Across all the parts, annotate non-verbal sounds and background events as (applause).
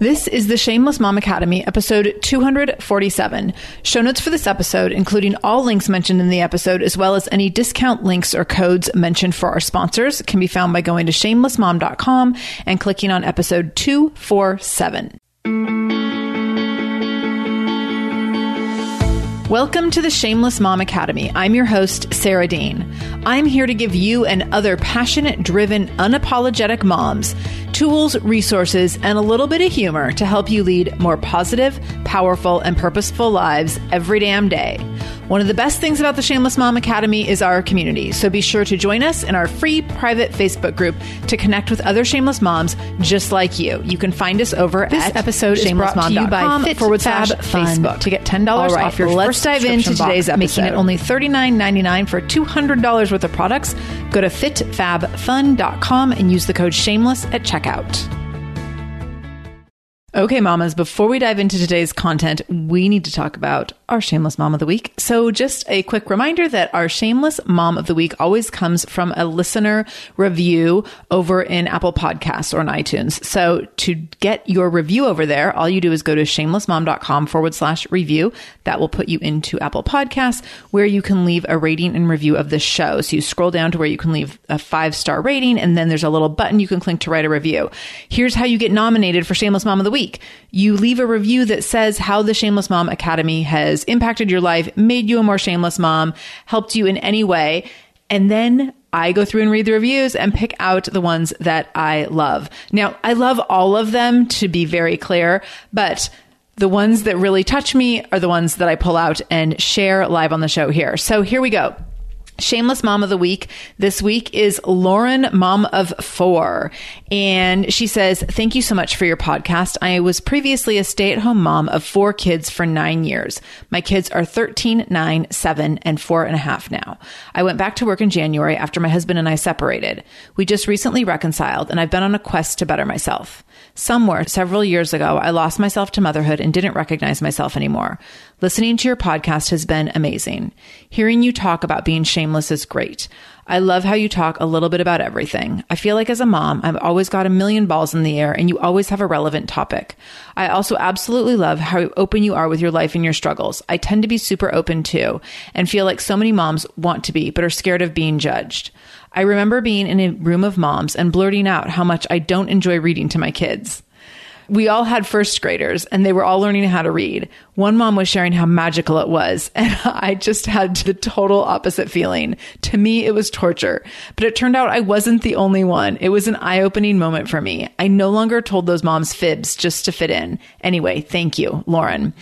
This is the Shameless Mom Academy, episode 247. Show notes for this episode, including all links mentioned in the episode, as well as any discount links or codes mentioned for our sponsors, can be found by going to shamelessmom.com and clicking on episode 247. Welcome to the Shameless Mom Academy. I'm your host, Sarah Dean. I'm here to give you and other passionate, driven, unapologetic moms tools, resources, and a little bit of humor to help you lead more positive, powerful, and purposeful lives every damn day. One of the best things about the Shameless Mom Academy is our community, so be sure to join us in our free private Facebook group to connect with other shameless moms just like you. You can find us over this at episode is brought to you by Fit forward slash. Facebook to get ten dollars right, off your let's dive into today's episode, making it only thirty nine ninety nine for two hundred dollars worth of products. Go to fitfabfun.com and use the code Shameless at checkout. Okay, mamas, before we dive into today's content, we need to talk about our Shameless Mom of the Week. So, just a quick reminder that our Shameless Mom of the Week always comes from a listener review over in Apple Podcasts or in iTunes. So, to get your review over there, all you do is go to shamelessmom.com forward slash review. That will put you into Apple Podcasts where you can leave a rating and review of the show. So, you scroll down to where you can leave a five star rating, and then there's a little button you can click to write a review. Here's how you get nominated for Shameless Mom of the Week week. You leave a review that says how the Shameless Mom Academy has impacted your life, made you a more shameless mom, helped you in any way. And then I go through and read the reviews and pick out the ones that I love. Now, I love all of them to be very clear, but the ones that really touch me are the ones that I pull out and share live on the show here. So here we go. Shameless Mom of the Week this week is Lauren, mom of four. And she says, Thank you so much for your podcast. I was previously a stay at home mom of four kids for nine years. My kids are 13, 9, 7, and four and a half now. I went back to work in January after my husband and I separated. We just recently reconciled, and I've been on a quest to better myself. Somewhere several years ago, I lost myself to motherhood and didn't recognize myself anymore. Listening to your podcast has been amazing. Hearing you talk about being shameless is great. I love how you talk a little bit about everything. I feel like as a mom, I've always got a million balls in the air and you always have a relevant topic. I also absolutely love how open you are with your life and your struggles. I tend to be super open too and feel like so many moms want to be, but are scared of being judged. I remember being in a room of moms and blurting out how much I don't enjoy reading to my kids we all had first graders and they were all learning how to read. One mom was sharing how magical it was, (laughs) and I just had the total opposite feeling. To me, it was torture. But it turned out I wasn't the only one. It was an eye opening moment for me. I no longer told those moms fibs just to fit in. Anyway, thank you, Lauren.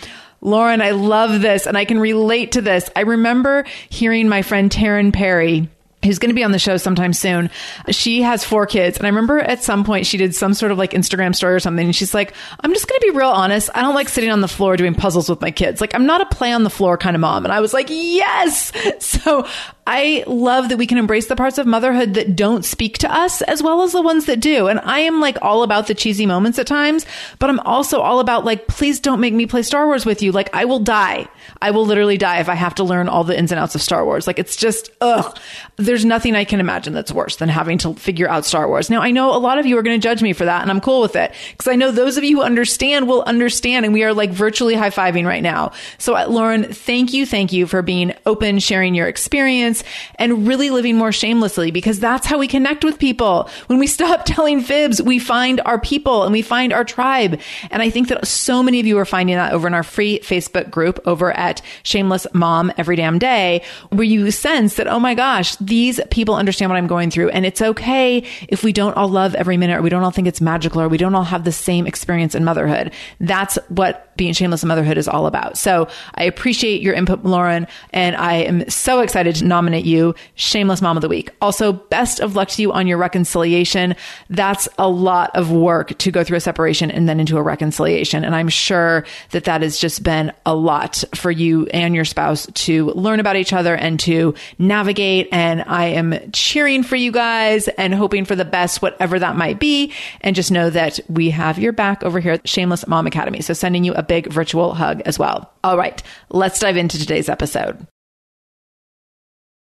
Lauren, I love this and I can relate to this. I remember hearing my friend Taryn Perry who's going to be on the show sometime soon. She has four kids. And I remember at some point she did some sort of like Instagram story or something. And she's like, I'm just going to be real honest. I don't like sitting on the floor doing puzzles with my kids. Like, I'm not a play on the floor kind of mom. And I was like, yes. (laughs) So I love that we can embrace the parts of motherhood that don't speak to us as well as the ones that do. And I am like all about the cheesy moments at times, but I'm also all about like, please don't make me play Star Wars with you. Like, I will die. I will literally die if I have to learn all the ins and outs of Star Wars. Like, it's just, ugh. There's nothing I can imagine that's worse than having to figure out Star Wars. Now, I know a lot of you are going to judge me for that, and I'm cool with it because I know those of you who understand will understand, and we are like virtually high fiving right now. So, uh, Lauren, thank you, thank you for being open, sharing your experience, and really living more shamelessly because that's how we connect with people. When we stop (laughs) telling fibs, we find our people and we find our tribe. And I think that so many of you are finding that over in our free Facebook group over at Shameless Mom Every Damn Day, where you sense that, oh my gosh, these people understand what I'm going through. And it's okay if we don't all love every minute or we don't all think it's magical or we don't all have the same experience in motherhood. That's what being shameless in motherhood is all about. So I appreciate your input, Lauren, and I am so excited to nominate you Shameless Mom of the Week. Also, best of luck to you on your reconciliation. That's a lot of work to go through a separation and then into a reconciliation. And I'm sure that that has just been a lot for you and your spouse to learn about each other and to navigate. And I am cheering for you guys and hoping for the best, whatever that might be. And just know that we have your back over here at Shameless Mom Academy. So sending you a big virtual hug as well. All right, let's dive into today's episode.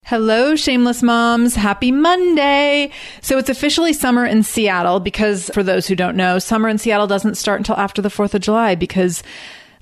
Hello, shameless moms. Happy Monday. So it's officially summer in Seattle because for those who don't know, summer in Seattle doesn't start until after the 4th of July because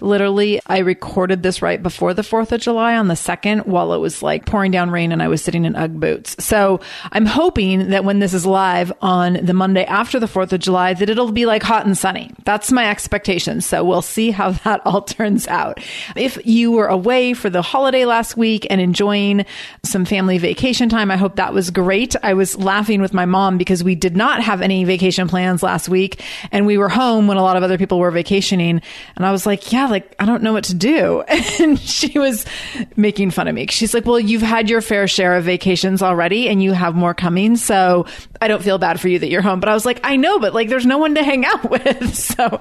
Literally, I recorded this right before the 4th of July on the 2nd while it was like pouring down rain and I was sitting in Ugg boots. So I'm hoping that when this is live on the Monday after the 4th of July, that it'll be like hot and sunny. That's my expectation. So we'll see how (laughs) that all turns out. If you were away for the holiday last week and enjoying some family vacation time, I hope that was great. I was laughing with my mom because we did not have any vacation plans last week and we were home when a lot of other people were vacationing. And I was like, yeah, like, I don't know what to do. (laughs) And she was making fun of me. She's like, well, you've had your fair share of vacations already and you have more coming. So I don't feel bad for you that you're home. But I was like, I know, but like, there's no one to hang out (laughs) with. So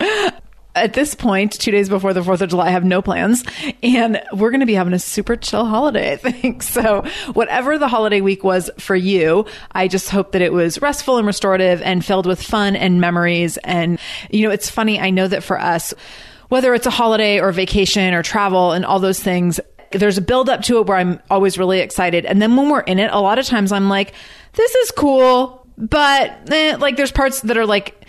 at this point, two days before the 4th of July, I have no plans. And we're going to be having a super chill holiday, (laughs) I think. So, whatever the holiday week was for you, I just hope that it was restful and restorative and filled with fun and memories. And, you know, it's funny. I know that for us, whether it's a holiday or vacation or travel and all those things, there's a build up to it where I'm always really excited. And then when we're in it, a lot of times I'm like, this is cool, but eh, like there's parts that are like,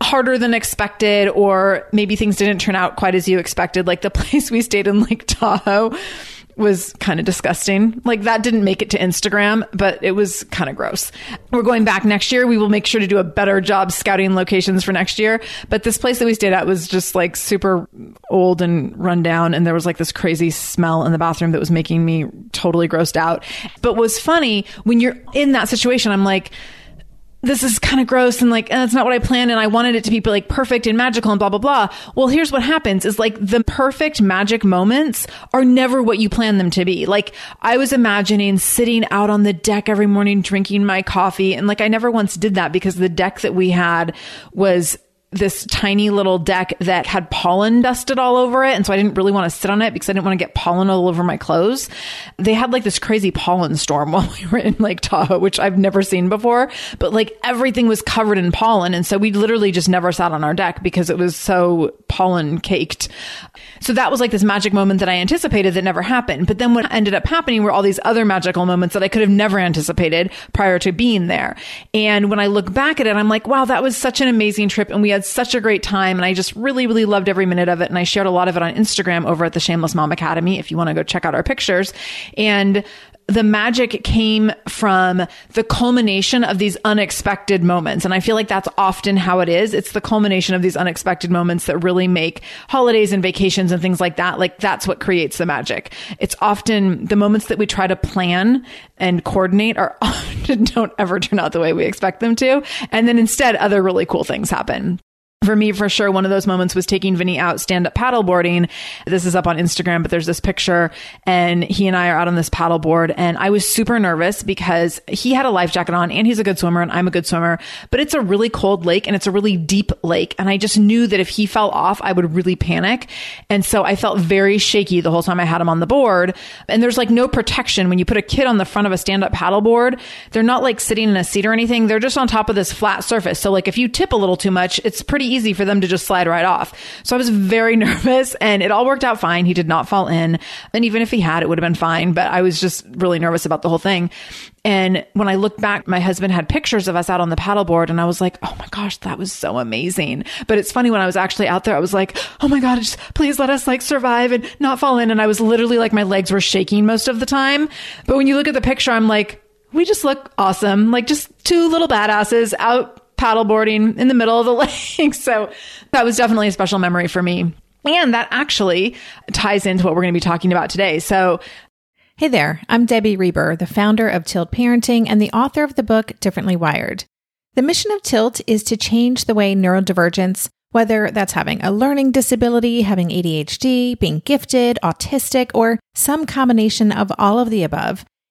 harder than expected or maybe things didn't turn out quite as you expected like the (laughs) place we stayed in Lake Tahoe was kind of disgusting. Like that didn't make it to Instagram, but it was kind of gross. We're going back next year. We will make sure to do a better job scouting locations for next year. But this place that we stayed at was just like super old and run down. And there was like this crazy smell in the bathroom that was making me totally grossed out. But was funny when you're in that situation, I'm like, this is kind of gross and like, eh, that's not what I planned. And I wanted it to be like perfect and magical and blah, blah, blah. Well, here's what happens is like the perfect magic moments are never what you plan them to be. Like I was imagining sitting out on the deck every morning, drinking my coffee. And like I never once did that because the deck that we had was this tiny little deck that had pollen dusted all over it. And so I didn't really want to sit on it because I didn't want to get pollen all over my clothes. They had like this crazy pollen storm (laughs) while we were in Lake Tahoe, which I've never seen before, but like everything was covered in pollen. And so we literally just never sat on our deck because it was so pollen caked. So that was like this magic moment that I anticipated that never happened. But then what ended up happening were all these other magical moments that I could have never anticipated prior to being there. And when I look back at it, I'm like, wow, that was such an amazing trip. And we had such a great time. And I just really, really loved every minute of it. And I shared a lot of it on Instagram over at the Shameless Mom Academy if you want to go check out our pictures. And the magic came from the culmination of these unexpected moments. And I feel like that's often how it is. It's the culmination of these unexpected moments that really make holidays and vacations and things like that. Like that's what creates the magic. It's often the moments that we try to plan and coordinate are (laughs) often don't ever turn out the way we expect them to. And then instead other really cool things happen. For me, for sure, one of those moments was taking Vinny out stand up paddleboarding. This is up on Instagram, but there's this picture and he and I are out on this paddleboard and I was super nervous because he had a life jacket on and he's a good swimmer and I'm a good swimmer, but it's a really cold lake and it's a really deep lake. And I just knew that if he fell off, I would really panic. And so I felt very shaky the whole time I had him on the board. And there's like no protection when you put a kid on the front of a stand up paddleboard. They're not like sitting in a seat or anything. They're just on top of this flat surface. So like if you tip a little too much, it's pretty easy for them to just slide right off. So I was very (laughs) nervous and it all worked out fine. He did not fall in. And even if he had, it would have been fine. But I was just really nervous about the whole thing. And when I looked back, my husband had pictures of us out on the paddleboard and I was like, oh my gosh, that was so amazing. But it's funny when I was actually out there, I was like, oh my God, just please let us like survive and not fall in. And I was literally like, my legs were shaking most of the time. But when you look at the picture, I'm like, we just look awesome. Like just two little badasses out paddleboarding in the middle of the (laughs) lake. So that was definitely a special memory for me. And that actually ties into what we're going to be talking about today. So Hey there, I'm Debbie Reber, the founder of Tilt Parenting and the author of the book Differently Wired. The mission of Tilt is to change the way neurodivergence, whether that's having a learning disability, having ADHD, being gifted, autistic, or some combination of all of the above,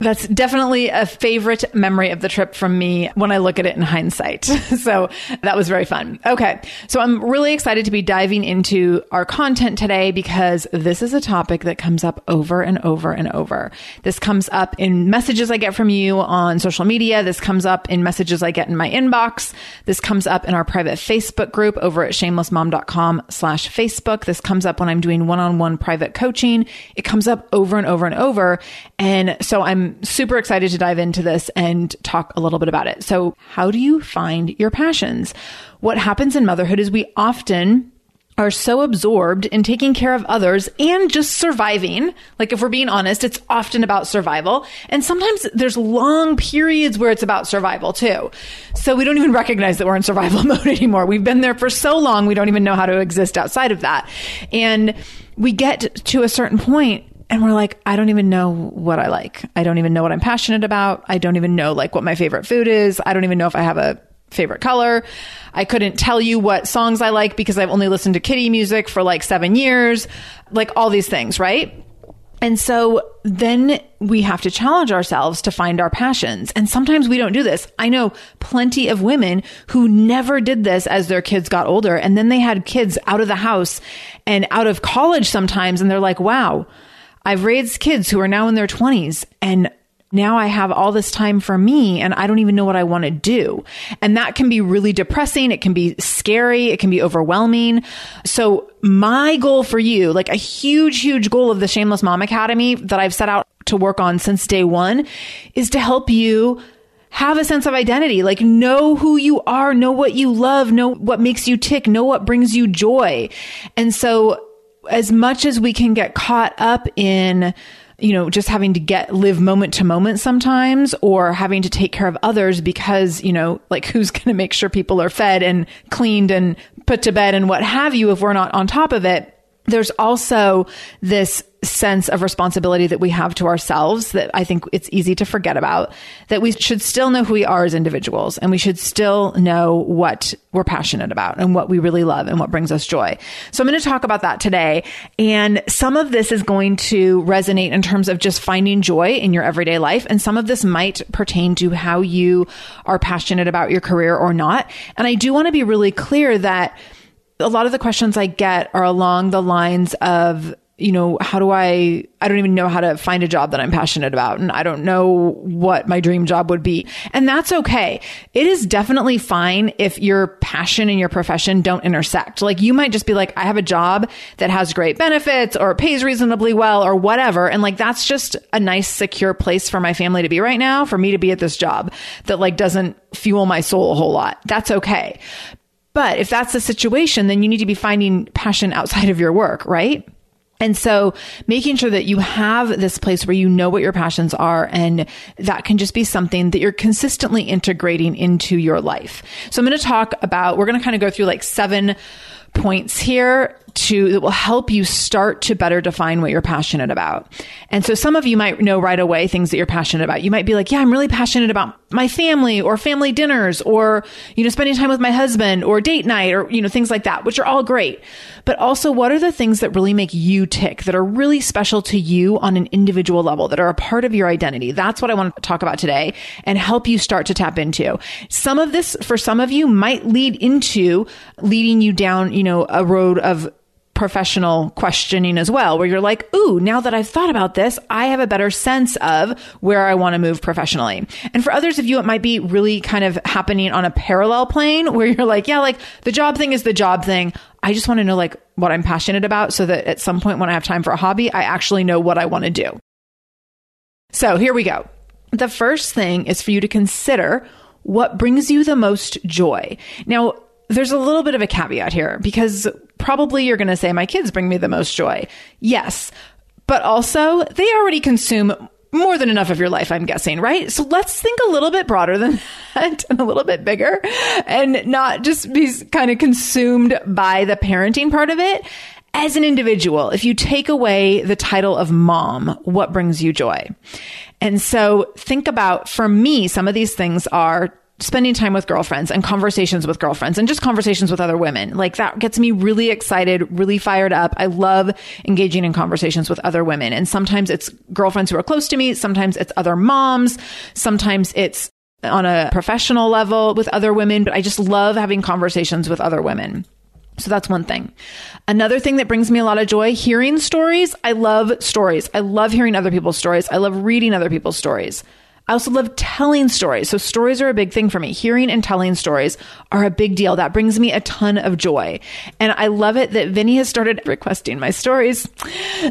That's definitely a favorite memory of the trip from me when I look at it in hindsight. (laughs) so that was very fun. Okay. So I'm really excited to be diving into our content today because this is a topic that comes up over and over and over. This comes up in messages I get from you on social media. This comes up in messages I get in my inbox. This comes up in our private Facebook group over at shamelessmom.com slash Facebook. This comes up when I'm doing one-on-one private coaching. It comes up over and over and over. And so I'm super excited to dive into this and talk a little bit about it. So, how do you find your passions? What happens in motherhood is we often are so absorbed in taking care of others and just surviving. Like, if we're being honest, it's often about survival. And sometimes there's long periods where it's about survival too. So we don't even recognize that we're in survival (laughs) mode anymore. We've been there for so long, we don't even know how to exist outside of that. And we get to a certain point and we're like, I don't even know what I like. I don't even know what I'm passionate about. I don't even know like what my favorite food is. I don't even know if I have a favorite color. I couldn't tell you what songs I like because I've only listened to kitty music for like seven years, like all these things, right? And so then we have to challenge ourselves to find our passions. And sometimes we don't do this. I know plenty of women who never did this as their kids got older. And then they had kids out of the house and out of college sometimes. And they're like, wow, I've raised kids who are now in their 20s and now I have all this time for me and I don't even know what I want to do. And that can be really depressing. It can be scary. It can be overwhelming. So my goal for you, like a huge, huge goal of the Shameless Mom Academy that I've set out to work on since day one is to help you have a sense of identity, like know who you are, know what you love, know what makes you tick, know what brings you joy. And so as much as we can get caught up in you know, just having to get live moment to moment sometimes or having to take care of others because, you know, like (laughs) who's going to make sure people are fed and cleaned and put to bed and what have you if we're not on top of it there's also this sense of responsibility that we have to ourselves that I think it's easy to forget about that we should still know who we are as individuals and we should still know what we're passionate about and what we really love and what brings us joy. So I'm going to talk about that today. And some of this is going to resonate in terms of just finding joy in your everyday life. And some of this might pertain to how you are passionate about your career or not. And I do want to be really clear that a lot of the questions I get are along the lines of, you know, how do I, I don't even know how to find a job that I'm passionate about. And I don't know what my dream job would be. And that's okay. It is definitely fine if your passion and your profession don't intersect. Like you might just be like, I have a job that has great benefits or pays reasonably well or whatever. And like, that's just a nice, secure place for my family to be right now, for me to be at this job that like doesn't fuel my soul a whole lot. That's okay. But if that's the situation, then you need to be finding passion outside of your work, right? And so making sure that you have this place where you know what your passions are and that can just be something that you're consistently integrating into your life. So I'm going to talk about, we're going to kind of go through like seven points here to that will help you start to better define what you're passionate about. And so some of you might know right away things that you're passionate about. You might be like, yeah, I'm really passionate about my family or family dinners or, you know, spending time with my husband or date night or, you know, things like that, which are all great. But also what are the things that really make you tick that are really special to you on an individual level that are a part of your identity? That's what I want to talk about today and help you start to tap into. Some of this for some of you might lead into leading you down, you know, a road of professional questioning as well, where you're like, ooh, now that I've thought about this, I have a better sense of where I want to move professionally. And for others of you, it might be really kind of happening on a parallel plane where you're like, yeah, like the job thing is the job thing. I just want to know like what I'm passionate about so that at some point when I have time for a hobby, I actually know what I want to do. So here we go. The first thing is for you to consider what brings you the most joy. Now, there's a little bit of a caveat here because probably you're going to say, my kids bring me the most joy. Yes. But also, they already consume more than enough of your life, I'm guessing, right? So let's think a little bit broader than (laughs) that and a little bit bigger and not just be kind of consumed by the parenting part of it. As an individual, if you take away the title of mom, what brings you joy? And so think about, for me, some of these things are spending time with girlfriends and conversations with girlfriends and just conversations with other women. Like that gets me really excited, really fired up. I love engaging in conversations with other women. And sometimes it's girlfriends who are close to me. Sometimes it's other moms. Sometimes it's on a professional level with other women, but I just love having conversations with other women. So that's one thing. Another thing that brings me a lot of joy, hearing stories. I love stories. I love hearing other people's stories. I love reading other people's stories. I also love telling stories. So stories are a big thing for me. Hearing and telling stories are a big deal. That brings me a ton of joy. And I love it that Vinny has started (laughs) requesting my stories.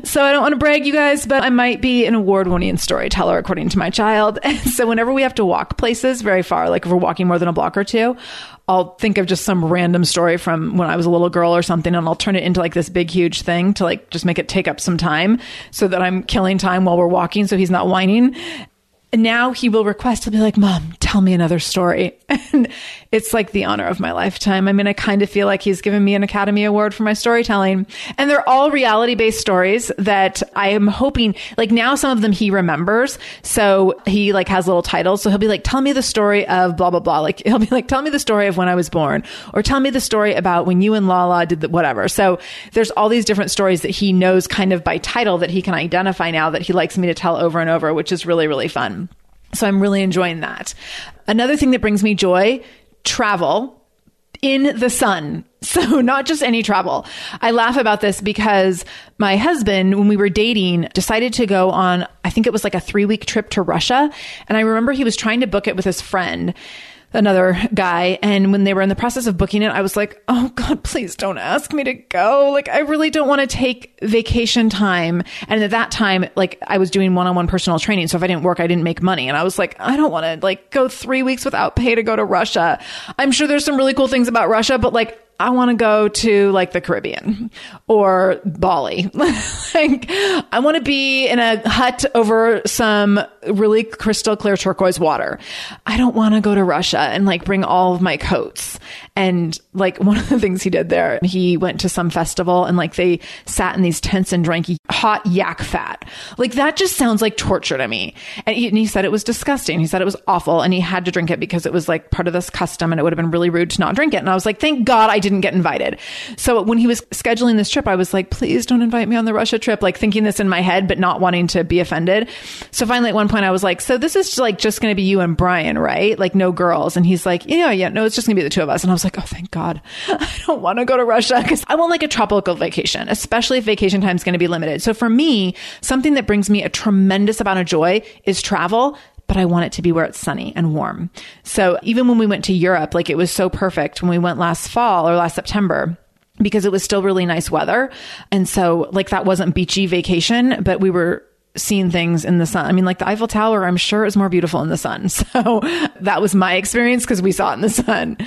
So I don't want to brag you guys, but I might be an award winning storyteller according to my child. (laughs) So whenever we have to walk places very far, like if we're walking more than a block or two, I'll think of just some random story from when I was a little girl or something and I'll turn it into like this big huge thing to like just make it take up some time so that I'm killing time while we're walking so he's not whining now he will request, he'll be like, Mom, tell me another story. (laughs) And it's like the honor of my lifetime. I mean, I kind of feel like he's given me an Academy Award for my storytelling. And they're all reality based stories that I am hoping, like now some of them he remembers. So he like has little titles. So he'll be like, tell me the story of blah, blah, blah. Like (laughs) he'll be like, tell me the story of when I was born or tell me the story about when you and Lala did the whatever. So there's all these different stories that he knows kind of by title that he can identify now that he likes me to tell over and over, which is really, really fun. So I'm really enjoying that. Another thing that brings me joy, travel in the sun. (laughs) So not just any travel. I laugh about this because my husband, when we were dating, decided to go on, I think it was like a three week trip to Russia. And I remember he was trying to book it with his friend another guy. And when they were in the process of booking it, I was like, oh God, please don't ask me to go. Like, I really don't want to take vacation time. And at that time, like, I was doing one on one personal training. So if I didn't work, I didn't make money. And I was like, I don't want to like go three weeks without pay to go to Russia. I'm sure there's some really cool things about Russia, but like, I want to go to like the Caribbean or Bali. (laughs) like, I want to be in a hut over some really crystal clear turquoise water. I don't want to go to Russia and like bring all of my coats. And like (laughs) one of the things he did there, he went to some festival and like they sat in these tents and drank hot yak fat. Like that just sounds like torture to me. And he, and he said it was disgusting. He said it was awful and he had to drink it because it was like part of this custom and it would have been really rude to not drink it. And I was like, thank God I didn't get invited. So when he was scheduling this trip, I was like, please don't invite me on the Russia trip, like thinking this in my head, but not wanting to be offended. So finally at one point I was like, so this is like just going to be you and Brian, right? Like no girls. And he's like, yeah, yeah, no, it's just gonna be the two of us. And I was like, oh, thank God. (laughs) I don't want to go to Russia because I want like a tropical vacation, especially if vacation time is going to be limited. So for me, something that brings me a tremendous amount of joy is travel but I want it to be where it's sunny and warm. So even when we went to Europe, like it was so perfect when we went last fall or last September because it was still really nice weather. And so like that wasn't beachy vacation, but we were seen things in the sun. I mean, like the Eiffel Tower, I'm sure is more beautiful in the sun. (laughs) So that was my experience because we saw it in the sun.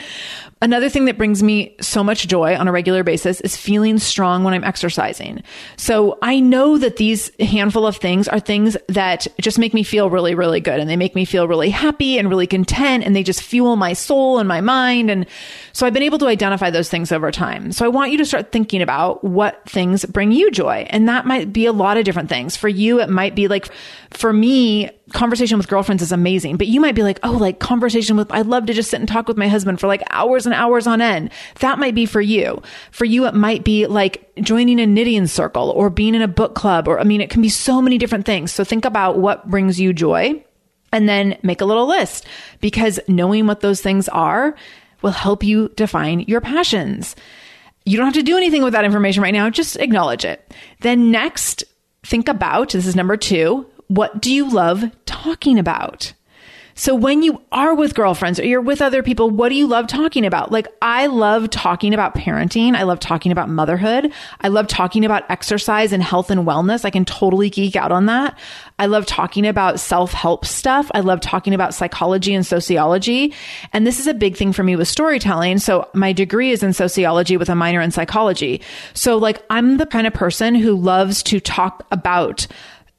Another thing that brings me so much joy on a regular basis is feeling strong when I'm exercising. So I know that these handful of things are things that just make me feel really, really good and they make me feel really happy and really content and they just fuel my soul and my mind. And so I've been able to identify those things over time. So I want you to start thinking about what things bring you joy. And that might be a lot of different things. For you, it might be like, for me, conversation with girlfriends is amazing, but you might be like, oh, like conversation with, I'd love to just sit and talk with my husband for like hours and hours on end. That might be for you. For you, it might be like joining a knitting circle or being in a book club, or I mean, it can be so many different things. So think about what brings you joy and then make a little list because knowing what those things are will help you define your passions. You don't have to do anything with that information right now. Just acknowledge it. Then next, think about this is number two what do you love talking about? So when you are with girlfriends or you're with other people, what do you love talking about? Like I love talking about parenting. I love talking about motherhood. I love talking about exercise and health and wellness. I can totally geek out on that. I love talking about self-help stuff. I love talking about psychology and sociology. And this is a big thing for me with storytelling. So my degree is in sociology with a minor in psychology. So like I'm the kind of person who loves to talk about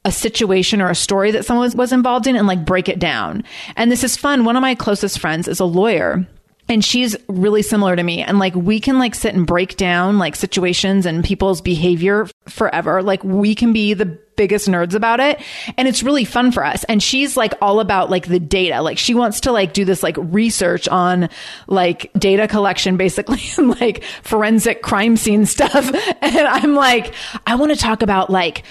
a situation or a story that someone was involved in and like break it down. And this is fun. One of my closest friends is a lawyer and she's really similar to me. And like we can like sit and break down like situations and people's behavior forever. Like we can be the biggest nerds about it. And it's really fun for us. And she's like all about like the data. Like she wants to like do this like research on like data collection basically (laughs) and like forensic crime scene stuff. (laughs) And i'm like i want to talk about like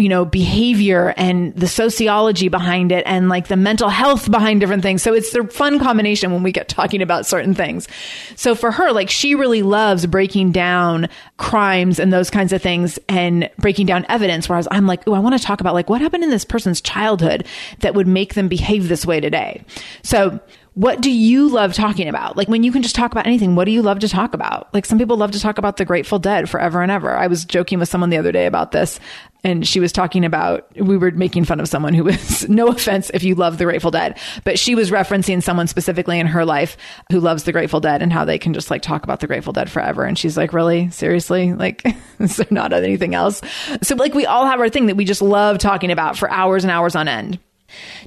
you know, behavior and the sociology behind it and like the mental health behind different things. So it's a fun combination when we get talking about certain things. So for her, like she really loves breaking down crimes and those kinds of things and breaking down evidence. Whereas I'm like, oh, I want to talk about like what happened in this person's childhood that would make them behave this way today. So what do you love talking about? Like when you can just talk about anything, what do you love to talk about? Like some people love to talk about the Grateful Dead forever and ever. I was joking with someone the other day about this and she was talking about we were making fun of someone who was (laughs) no offense if you love the Grateful Dead, but she was referencing someone specifically in her life who loves the Grateful Dead and how they can just like talk about the Grateful Dead forever. And she's like, really? Seriously? Like, (laughs) there not anything else? So like we all have our thing that we just love talking about for hours and hours on end.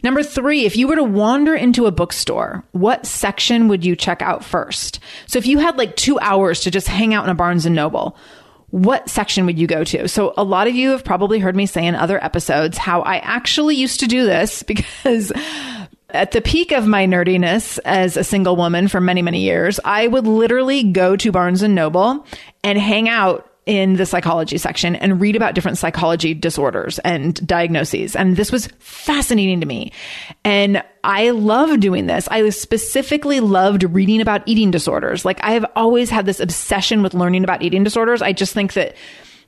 Number three, if you were to wander into a bookstore, what section would you check out first? So if you had like two hours to just hang out in a Barnes and Noble, what section would you go to? So a lot of you have probably heard me say in other episodes how I actually used to do this (laughs) because at the peak of my nerdiness as a single woman for many, many years, I would literally go to Barnes and Noble and hang out in the psychology section and read about different psychology disorders and diagnoses. And this was fascinating to me. And I love doing this. I specifically loved reading about eating disorders. Like I have always had this obsession with learning about eating disorders. I just think that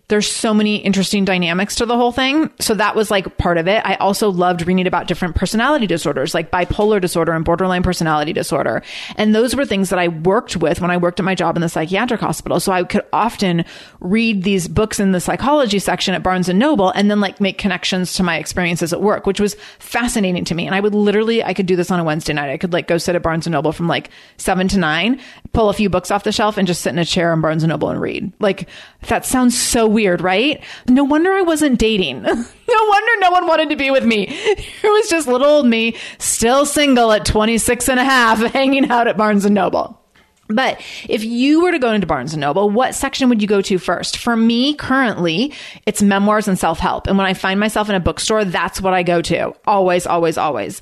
there's so many interesting dynamics to the whole thing. So that was like part of it. I also loved reading about different personality disorders like bipolar disorder and borderline personality disorder. And those were things that I worked with when I worked at my job in the psychiatric hospital. So I could often read these books in the psychology section at Barnes and Noble and then like make connections to my experiences at work, which was fascinating to me. And I would literally, I could do this on a Wednesday night. I could like go sit at Barnes and Noble from like seven to nine, pull a few books off the shelf and just sit in a chair in Barnes and Noble and read. Like that sounds so weird, right? No wonder I wasn't dating. (laughs) no wonder no one wanted to be with me. (laughs) It was just little old me, still single at 26 and a half, (laughs) hanging out at Barnes and Noble. But if you were to go into Barnes and Noble, what section would you go to first? For me, currently, it's memoirs and self help. And when I find myself in a bookstore, that's what I go to. Always, always, always.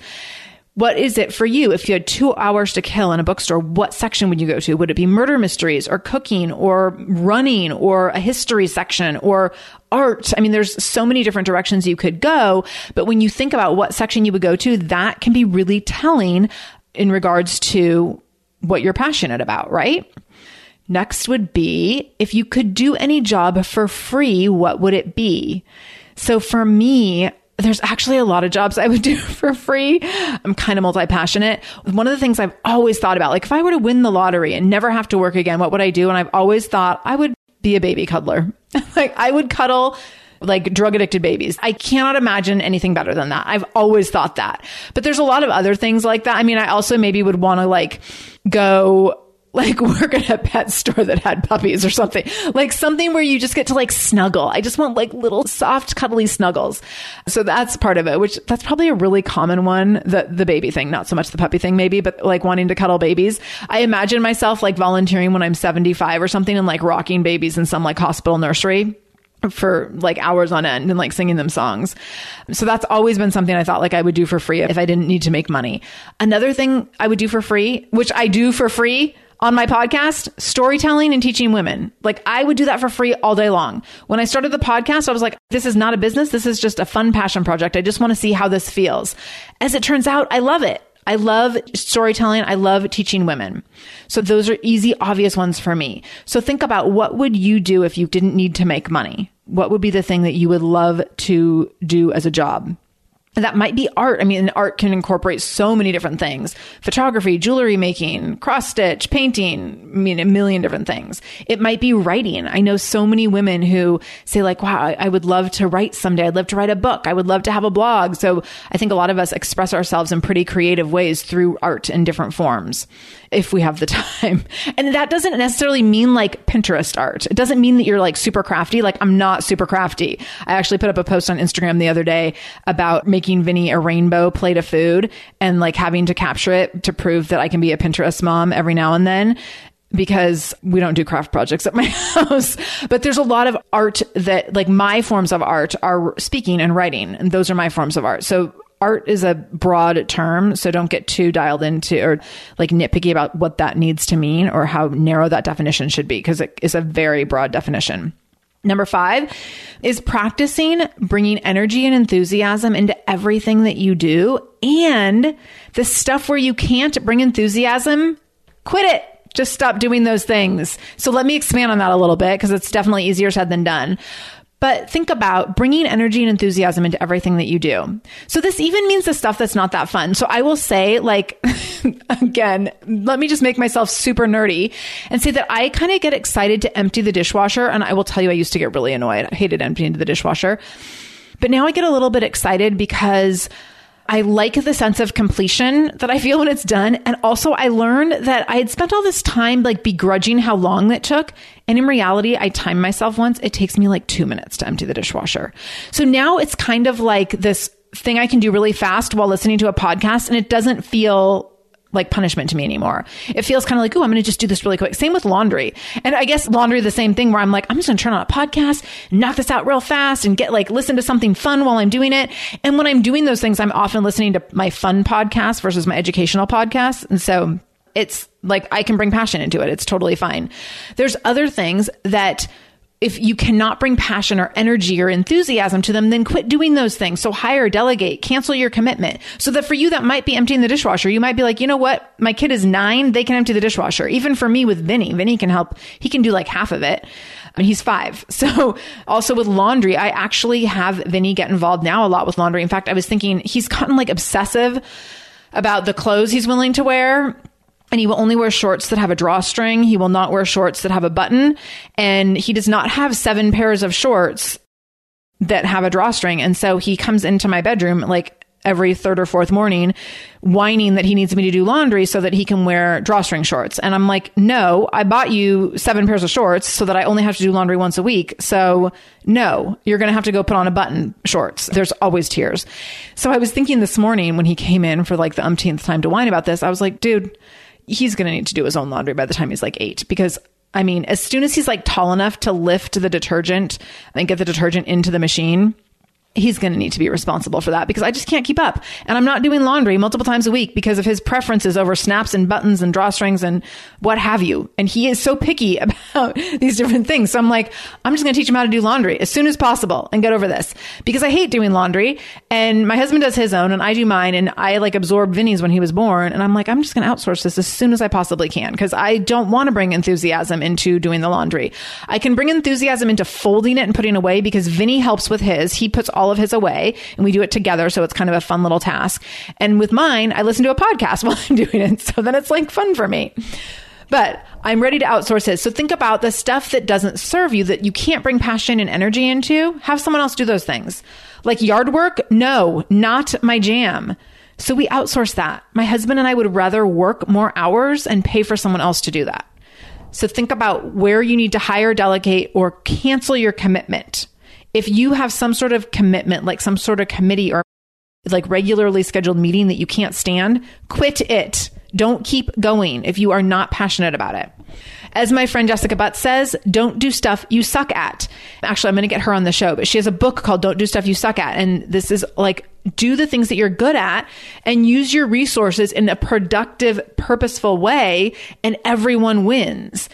What is it for you? If you had two hours to kill in a bookstore, what section would you go to? Would it be murder mysteries or cooking or running or a history section or art? I mean, there's so many different directions you could go. But when you think about what section you would go to, that can be really telling in regards to what you're passionate about, right? Next would be if you could do any job for free, what would it be? So for me, there's actually a lot of jobs I would do (laughs) for free. I'm kind of multi passionate. One of the things I've always thought about, like if I were to win the lottery and never have to work again, what would I do? And I've always thought I would be a baby cuddler. (laughs) like I would cuddle like drug addicted babies. I cannot imagine anything better than that. I've always thought that. But there's a lot of other things like that. I mean, I also maybe would want to like go like (laughs) work at a pet store that had puppies or something. Like something where you just get to like snuggle. I just want like little soft, cuddly snuggles. So that's part of it, which that's probably a really common one. The, the baby thing, not so much the puppy thing maybe, but like wanting to cuddle babies. I imagine myself like volunteering when I'm 75 or something and like rocking babies in some like hospital nursery for like hours on end and like singing them songs. So that's always been something I thought like I would do for free if I didn't need to make money. Another thing I would do for free, which I do for free on my podcast, storytelling and teaching women. Like I would do that for free all day long. When I started the podcast, I was like, this is not a business. This is just a fun passion project. I just want to see how this feels. As it turns out, I love it. I love storytelling. I love teaching women. So those are easy, obvious ones for me. So think about what would you do if you didn't need to make money? What would be the thing that you would love to do as a job? That might be art. I mean, art can incorporate so many different things photography, jewelry making, cross stitch, painting. I mean, a million different things. It might be writing. I know so many women who say, like, wow, I, would love to write someday. I'd love to write a book. I would love to have a blog. So I think a lot of us express ourselves in pretty creative ways through art in different forms if we have the (laughs) time. And that doesn't necessarily mean like Pinterest art. It doesn't mean that you're like super crafty. Like I'm not super crafty. I actually put up a post on Instagram the other day about making Vinny a rainbow plate of food and like having to capture it to prove that I can be a Pinterest mom every now and then because we don't do craft projects at my (laughs) house. But there's a lot of art that, like, my forms of art are speaking and writing, and those are my forms of art. So art is a broad term, so don't get too dialed into or like nitpicky about what that needs to mean or how narrow that definition should be because it is a very broad definition. Number five is practicing bringing energy and enthusiasm into everything that you do. And the stuff where you can't bring enthusiasm, quit it. Just stop doing those things. So let me expand on that a little bit because it's definitely easier said than done. But think about bringing energy and enthusiasm into everything that you do. So this even means the stuff that's not that fun. So I will say, like, (laughs) again, let me just make myself super nerdy and say that I kind of get excited to empty the dishwasher. And I will tell you, I used to get really annoyed. I hated emptying the dishwasher. But now I get a little bit excited because I like the sense of completion that I feel when it's done. And also I learned that I had spent all this time like begrudging how long that took. And in reality, I timed myself once. It takes me like two minutes to empty the dishwasher. So now it's kind of like this thing I can do really fast while listening to a podcast and it doesn't feel like punishment to me anymore. It feels kind of like, oh, I'm going to just do this really quick. Same with laundry. And I guess laundry, the same thing where I'm like, I'm just going to turn on a podcast, knock this out real fast and get like, listen to something fun while I'm doing it. And when I'm doing those things, I'm often listening to my fun podcast versus my educational podcast. And so it's like, I can bring passion into it. It's totally fine. There's other things that if you cannot bring passion or energy or enthusiasm to them, then quit doing those things. So hire, delegate, cancel your commitment. So that for you, that might be emptying the dishwasher. You might be like, you know what? My kid is nine. They can empty the dishwasher. Even for me with Vinny, Vinny can help. He can do like half of it. Mean, he's five. (laughs) So also with laundry, I actually have Vinny get involved now a lot with laundry. In fact, I was thinking he's gotten like obsessive about the clothes he's willing to wear and he will only wear shorts that have a drawstring. He will not wear shorts that have a button. And he does not have seven pairs of shorts that have a drawstring. And so he comes into my bedroom like every third or fourth morning whining that he needs me to do laundry so that he can wear drawstring shorts. And I'm like, no, I bought you seven pairs of shorts so that I only have to do laundry once a week. So no, you're going to have to go put on a button shorts. There's always tears. So I was thinking this morning when he came in for like the umpteenth time to whine about this, I was like, dude, he's going to need to do his own laundry by the time he's like eight. Because I mean, as soon as he's like tall enough to lift the detergent and get the detergent into the machine, he's going to need to be responsible for that because I just can't keep up. And I'm not doing laundry multiple times a week because of his preferences over snaps and buttons and drawstrings and what have you. And he is so picky (laughs) about these different things. So I'm like, I'm just going to teach him how to do laundry as soon as possible and get over this because I hate doing laundry. And my husband does his own and I do mine. And I like absorbed Vinny's when he was born. And I'm like, I'm just going to outsource this as soon as I possibly can because I don't want to bring enthusiasm into doing the laundry. I can bring enthusiasm into folding it and putting away because Vinny helps with his. He puts all all of his away and we do it together. So it's kind of a fun little task. And with mine, I listen to a podcast (laughs) while I'm doing it. So then it's like fun for me. But I'm ready to outsource it. So think about the stuff that doesn't serve you that you can't bring passion and energy into. Have someone else do those things. Like yard work? No, not my jam. So we outsource that. My husband and I would rather work more hours and pay for someone else to do that. So think about where you need to hire, delegate, or cancel your commitment if you have some sort of commitment, like some sort of committee or like regularly scheduled meeting that you can't stand, quit it. Don't keep going if you are not passionate about it. As my friend Jessica Butt says, don't do stuff you suck at. Actually, I'm going to get her on the show, but she has a book called Don't Do Stuff You Suck At. And this is like, do the things that you're good at and use your resources in a productive, purposeful way, and everyone wins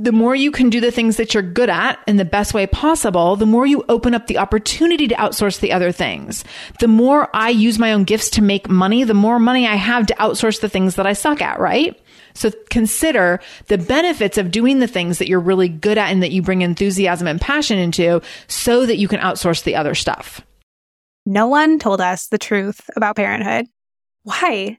the more you can do the things that you're good at in the best way possible, the more you open up the opportunity to outsource the other things. The more I use my own gifts to make money, the more money I have to outsource the things that I suck at, right? So consider the benefits of doing the things that you're really good at and that you bring enthusiasm and passion into so that you can outsource the other stuff. No one told us the truth about parenthood. Why?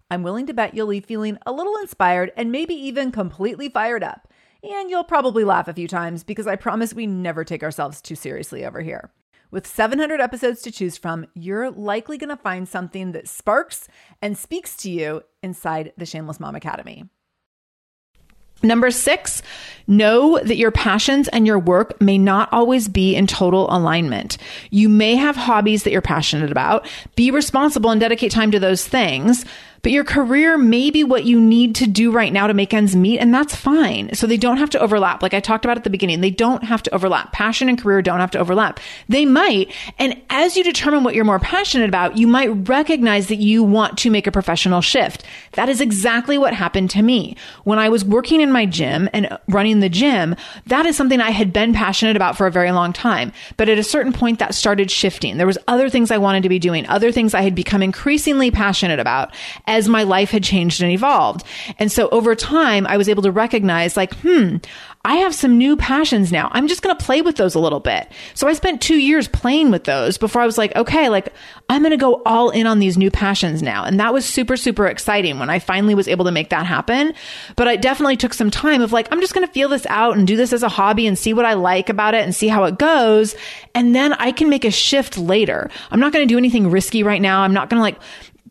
I'm willing to bet you'll leave feeling a little inspired and maybe even completely fired up. And you'll probably laugh a few times because I promise we never take ourselves too seriously over here. With 700 episodes to choose from, you're likely going to find something that sparks and speaks to you inside the Shameless Mom Academy. Number six, know that your passions and your work may not always be in total alignment. You may have hobbies that you're passionate about. Be responsible and dedicate time to those things but your career may be what you need to do right now to make ends meet, and that's fine. So they don't have to overlap. Like I talked about at the beginning, they don't have to overlap. Passion and career don't have to overlap. They might. And as you determine what you're more passionate about, you might recognize that you want to make a professional shift. That is exactly what happened to me. When I was working in my gym and running the gym, that is something I had been passionate about for a very long time. But at a certain point, that started shifting. There was other things I wanted to be doing, other things I had become increasingly passionate about as my life had changed and evolved. And so over time, I was able to recognize like, hmm, I have some new passions now. I'm just going to play with those a little bit. So I spent two years playing with those before I was like, okay, like I'm going to go all in on these new passions now. And that was super, super exciting when I finally was able to make that happen. But I definitely took some time of like, I'm just going to feel this out and do this as a hobby and see what I like about it and see how it goes. And then I can make a shift later. I'm not going to do anything risky right now. I'm not going to like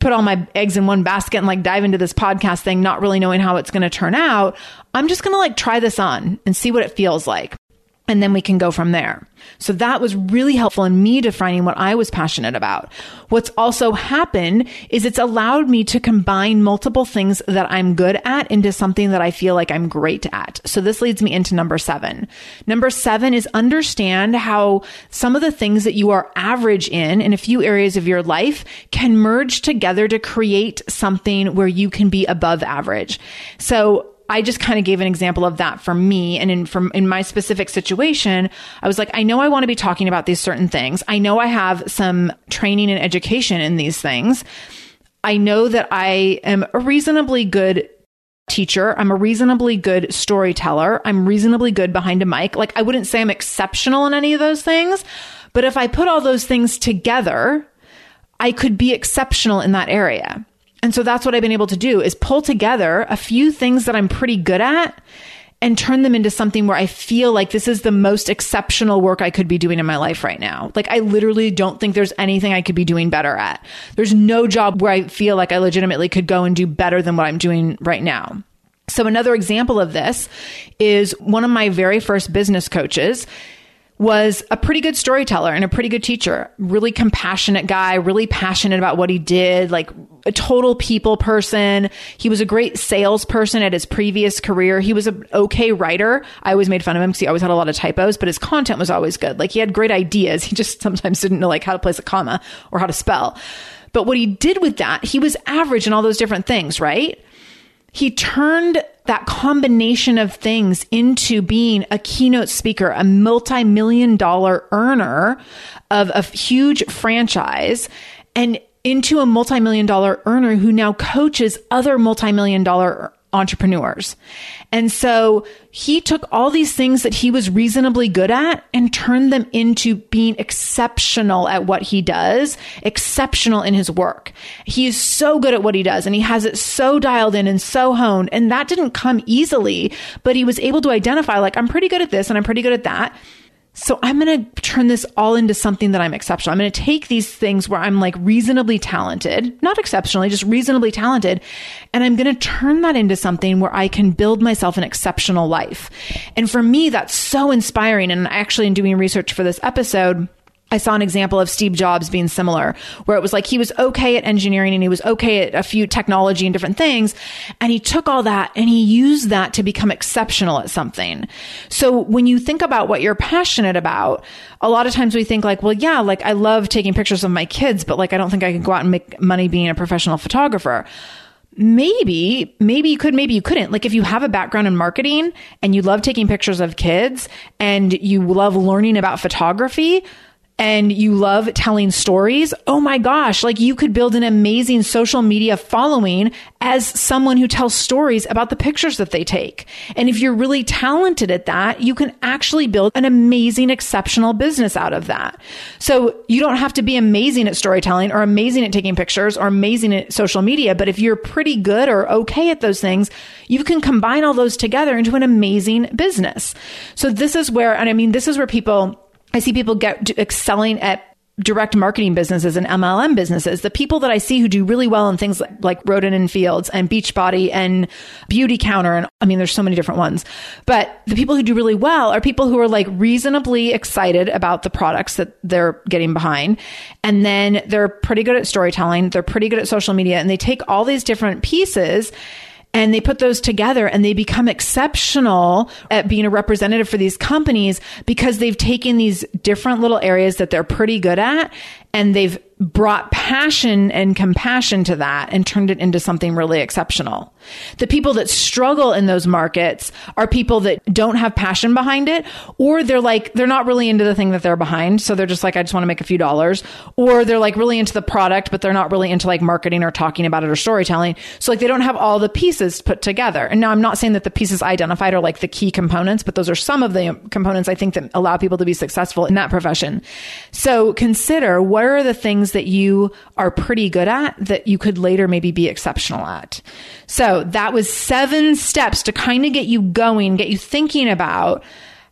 put all my eggs in one basket and like dive into this podcast thing, not really knowing how it's going to turn out. I'm just going to like try this on and see what it feels like and then we can go from there. So that was really helpful in me defining what I was passionate about. What's also happened is it's allowed me to combine multiple things that I'm good at into something that I feel like I'm great at. So this leads me into number seven. Number seven is understand how some of the things that you are average in, in a few areas of your life can merge together to create something where you can be above average. So I just kind of gave an example of that for me. And in, from, in my specific situation, I was like, I know I want to be talking about these certain things. I know I have some training and education in these things. I know that I am a reasonably good teacher. I'm a reasonably good storyteller. I'm reasonably good behind a mic. Like I wouldn't say I'm exceptional in any of those things, but if I put all those things together, I could be exceptional in that area. And so that's what I've been able to do is pull together a few things that I'm pretty good at and turn them into something where I feel like this is the most exceptional work I could be doing in my life right now. Like I literally don't think there's anything I could be doing better at. There's no job where I feel like I legitimately could go and do better than what I'm doing right now. So another example of this is one of my very first business coaches was a pretty good storyteller and a pretty good teacher. Really compassionate guy, really passionate about what he did, like a total people person. He was a great salesperson at his previous career. He was an okay writer. I always made fun of him because he always had a lot of typos, but his content was always good. Like he had great ideas. He just (laughs) sometimes didn't know like how to place a comma or how to spell. But what he did with that, he was average in all those different things, right? he turned that combination of things into being a keynote speaker, a multi million dollar earner of a huge franchise and into a multi million dollar earner who now coaches other multi million dollar entrepreneurs. And so he took all these things that he was reasonably good at and turned them into being exceptional at what he does, exceptional in his work. He is so good at what he does and he has it so dialed in and so honed. And that didn't come easily, but he was able to identify like, I'm pretty good at this and I'm pretty good at that. So I'm going to turn this all into something that I'm exceptional. I'm going to take these things where I'm like reasonably talented, not exceptionally, just reasonably talented. And I'm going to turn that into something where I can build myself an exceptional life. And for me, that's so inspiring. And actually in doing research for this episode, I saw an example of Steve Jobs being similar, where it was like he was okay at engineering and he was okay at a few technology and different things. And he took all that and he used that to become exceptional at something. So when you think about what you're passionate about, a lot of times we think like, well, yeah, like I love taking pictures of my kids, but like I don't think I can go out and make money being a professional photographer maybe, maybe you could, maybe you couldn't. Like if you have a background in marketing and you love taking pictures of kids and you love learning about photography, and you love telling stories, oh my gosh, like you could build an amazing social media following as someone who tells stories about the pictures that they take. And if you're really talented at that, you can actually build an amazing, exceptional business out of that. So you don't have to be amazing at storytelling or amazing at taking pictures or amazing at social media. But if you're pretty good or okay at those things, you can combine all those together into an amazing business. So this is where, and I mean, this is where people I see people get excelling at direct marketing businesses and MLM businesses, the people that I see who do really well in things like, like Rodan and Fields and Beachbody and Beautycounter. And I mean, there's so many different ones, but the people who do really well are people who are like reasonably excited about the products that they're getting behind. And then they're pretty good at storytelling. They're pretty good at social media and they take all these different pieces and they put those together and they become exceptional at being a representative for these companies because they've taken these different little areas that they're pretty good at and they've brought passion and compassion to that and turned it into something really exceptional. The people that struggle in those markets are people that don't have passion behind it, or they're like, they're not really into the thing that they're behind. So they're just like, I just want to make a few dollars. Or they're like really into the product, but they're not really into like marketing or talking about it or storytelling. So like they don't have all the pieces put together. And now I'm not saying that the pieces identified are like the key components, but those are some of the components I think that allow people to be successful in that profession. So consider what are the things that you are pretty good at that you could later maybe be exceptional at. So that was seven steps to kind of get you going, get you thinking about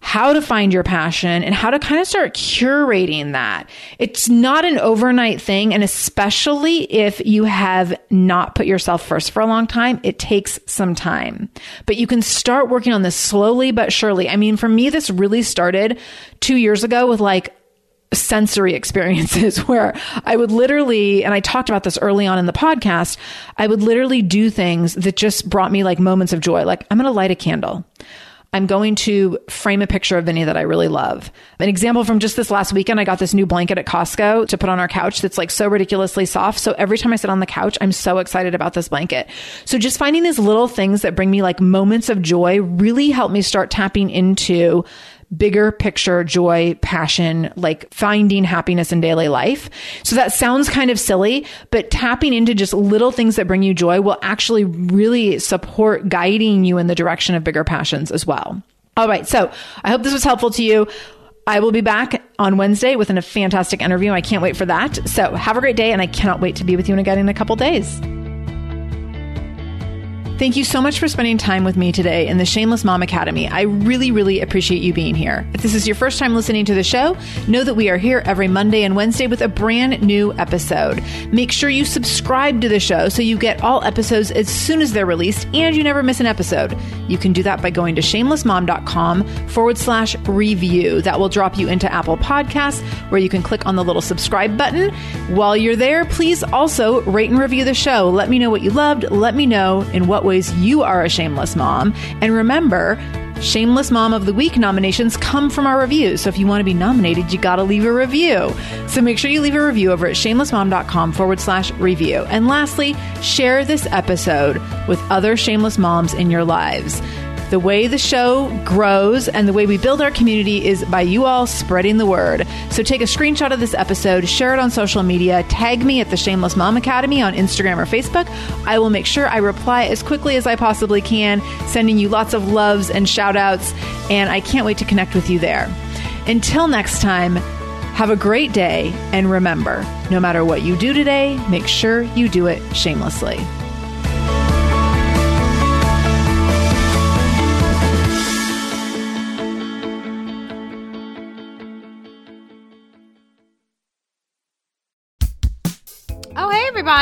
how to find your passion and how to kind of start curating that. It's not an overnight thing. And especially if you have not put yourself first for a long time, it takes some time, but you can start working on this slowly but surely. I mean, for me, this really started two years ago with like, sensory experiences (laughs) where I would literally, and I talked about this early on in the podcast, I would literally do things that just brought me like moments of joy. Like, I'm going to light a candle. I'm going to frame a picture of Vinny that I really love. An example from just this last weekend, I got this new blanket at Costco to put on our couch that's like so ridiculously soft. So every time I sit on the couch, I'm so excited about this blanket. So just finding these little things that bring me like moments of joy really help me start tapping into bigger picture joy, passion, like finding happiness in daily life. So that sounds kind of silly, but tapping into just little things that bring you joy will actually really support guiding you in the direction of bigger passions as well. All right. So I hope this was helpful to you. I will be back on Wednesday with a fantastic interview. I can't wait for that. So have a great day, and I cannot wait to be with you again in a couple days. Thank you so much for spending time with me today in the Shameless Mom Academy. I really, really appreciate you being here. If this is your first time listening to the show, know that we are here every Monday and Wednesday with a brand new episode. Make sure you subscribe to the show so you get all episodes as soon as they're released and you never miss an episode. You can do that by going to shamelessmom.com forward slash review. That will drop you into Apple Podcasts where you can click on the little subscribe button. While you're there, please also rate and review the show. Let me know what you loved. Let me know in what ways you are a shameless mom. And remember, Shameless Mom of the Week nominations come from our reviews. So if you want to be nominated, you got to leave a review. So make sure you leave a review over at shamelessmom.com forward slash review. And lastly, share this episode with other shameless moms in your lives. The way the show grows and the way we build our community is by you all spreading the word. So take a screenshot of this episode, share it on social media, tag me at the Shameless Mom Academy on Instagram or Facebook. I will make sure I reply as quickly as I possibly can, sending you lots of loves and shout outs. And I can't wait to connect with you there. Until next time, have a great day. And remember, no matter what you do today, make sure you do it shamelessly.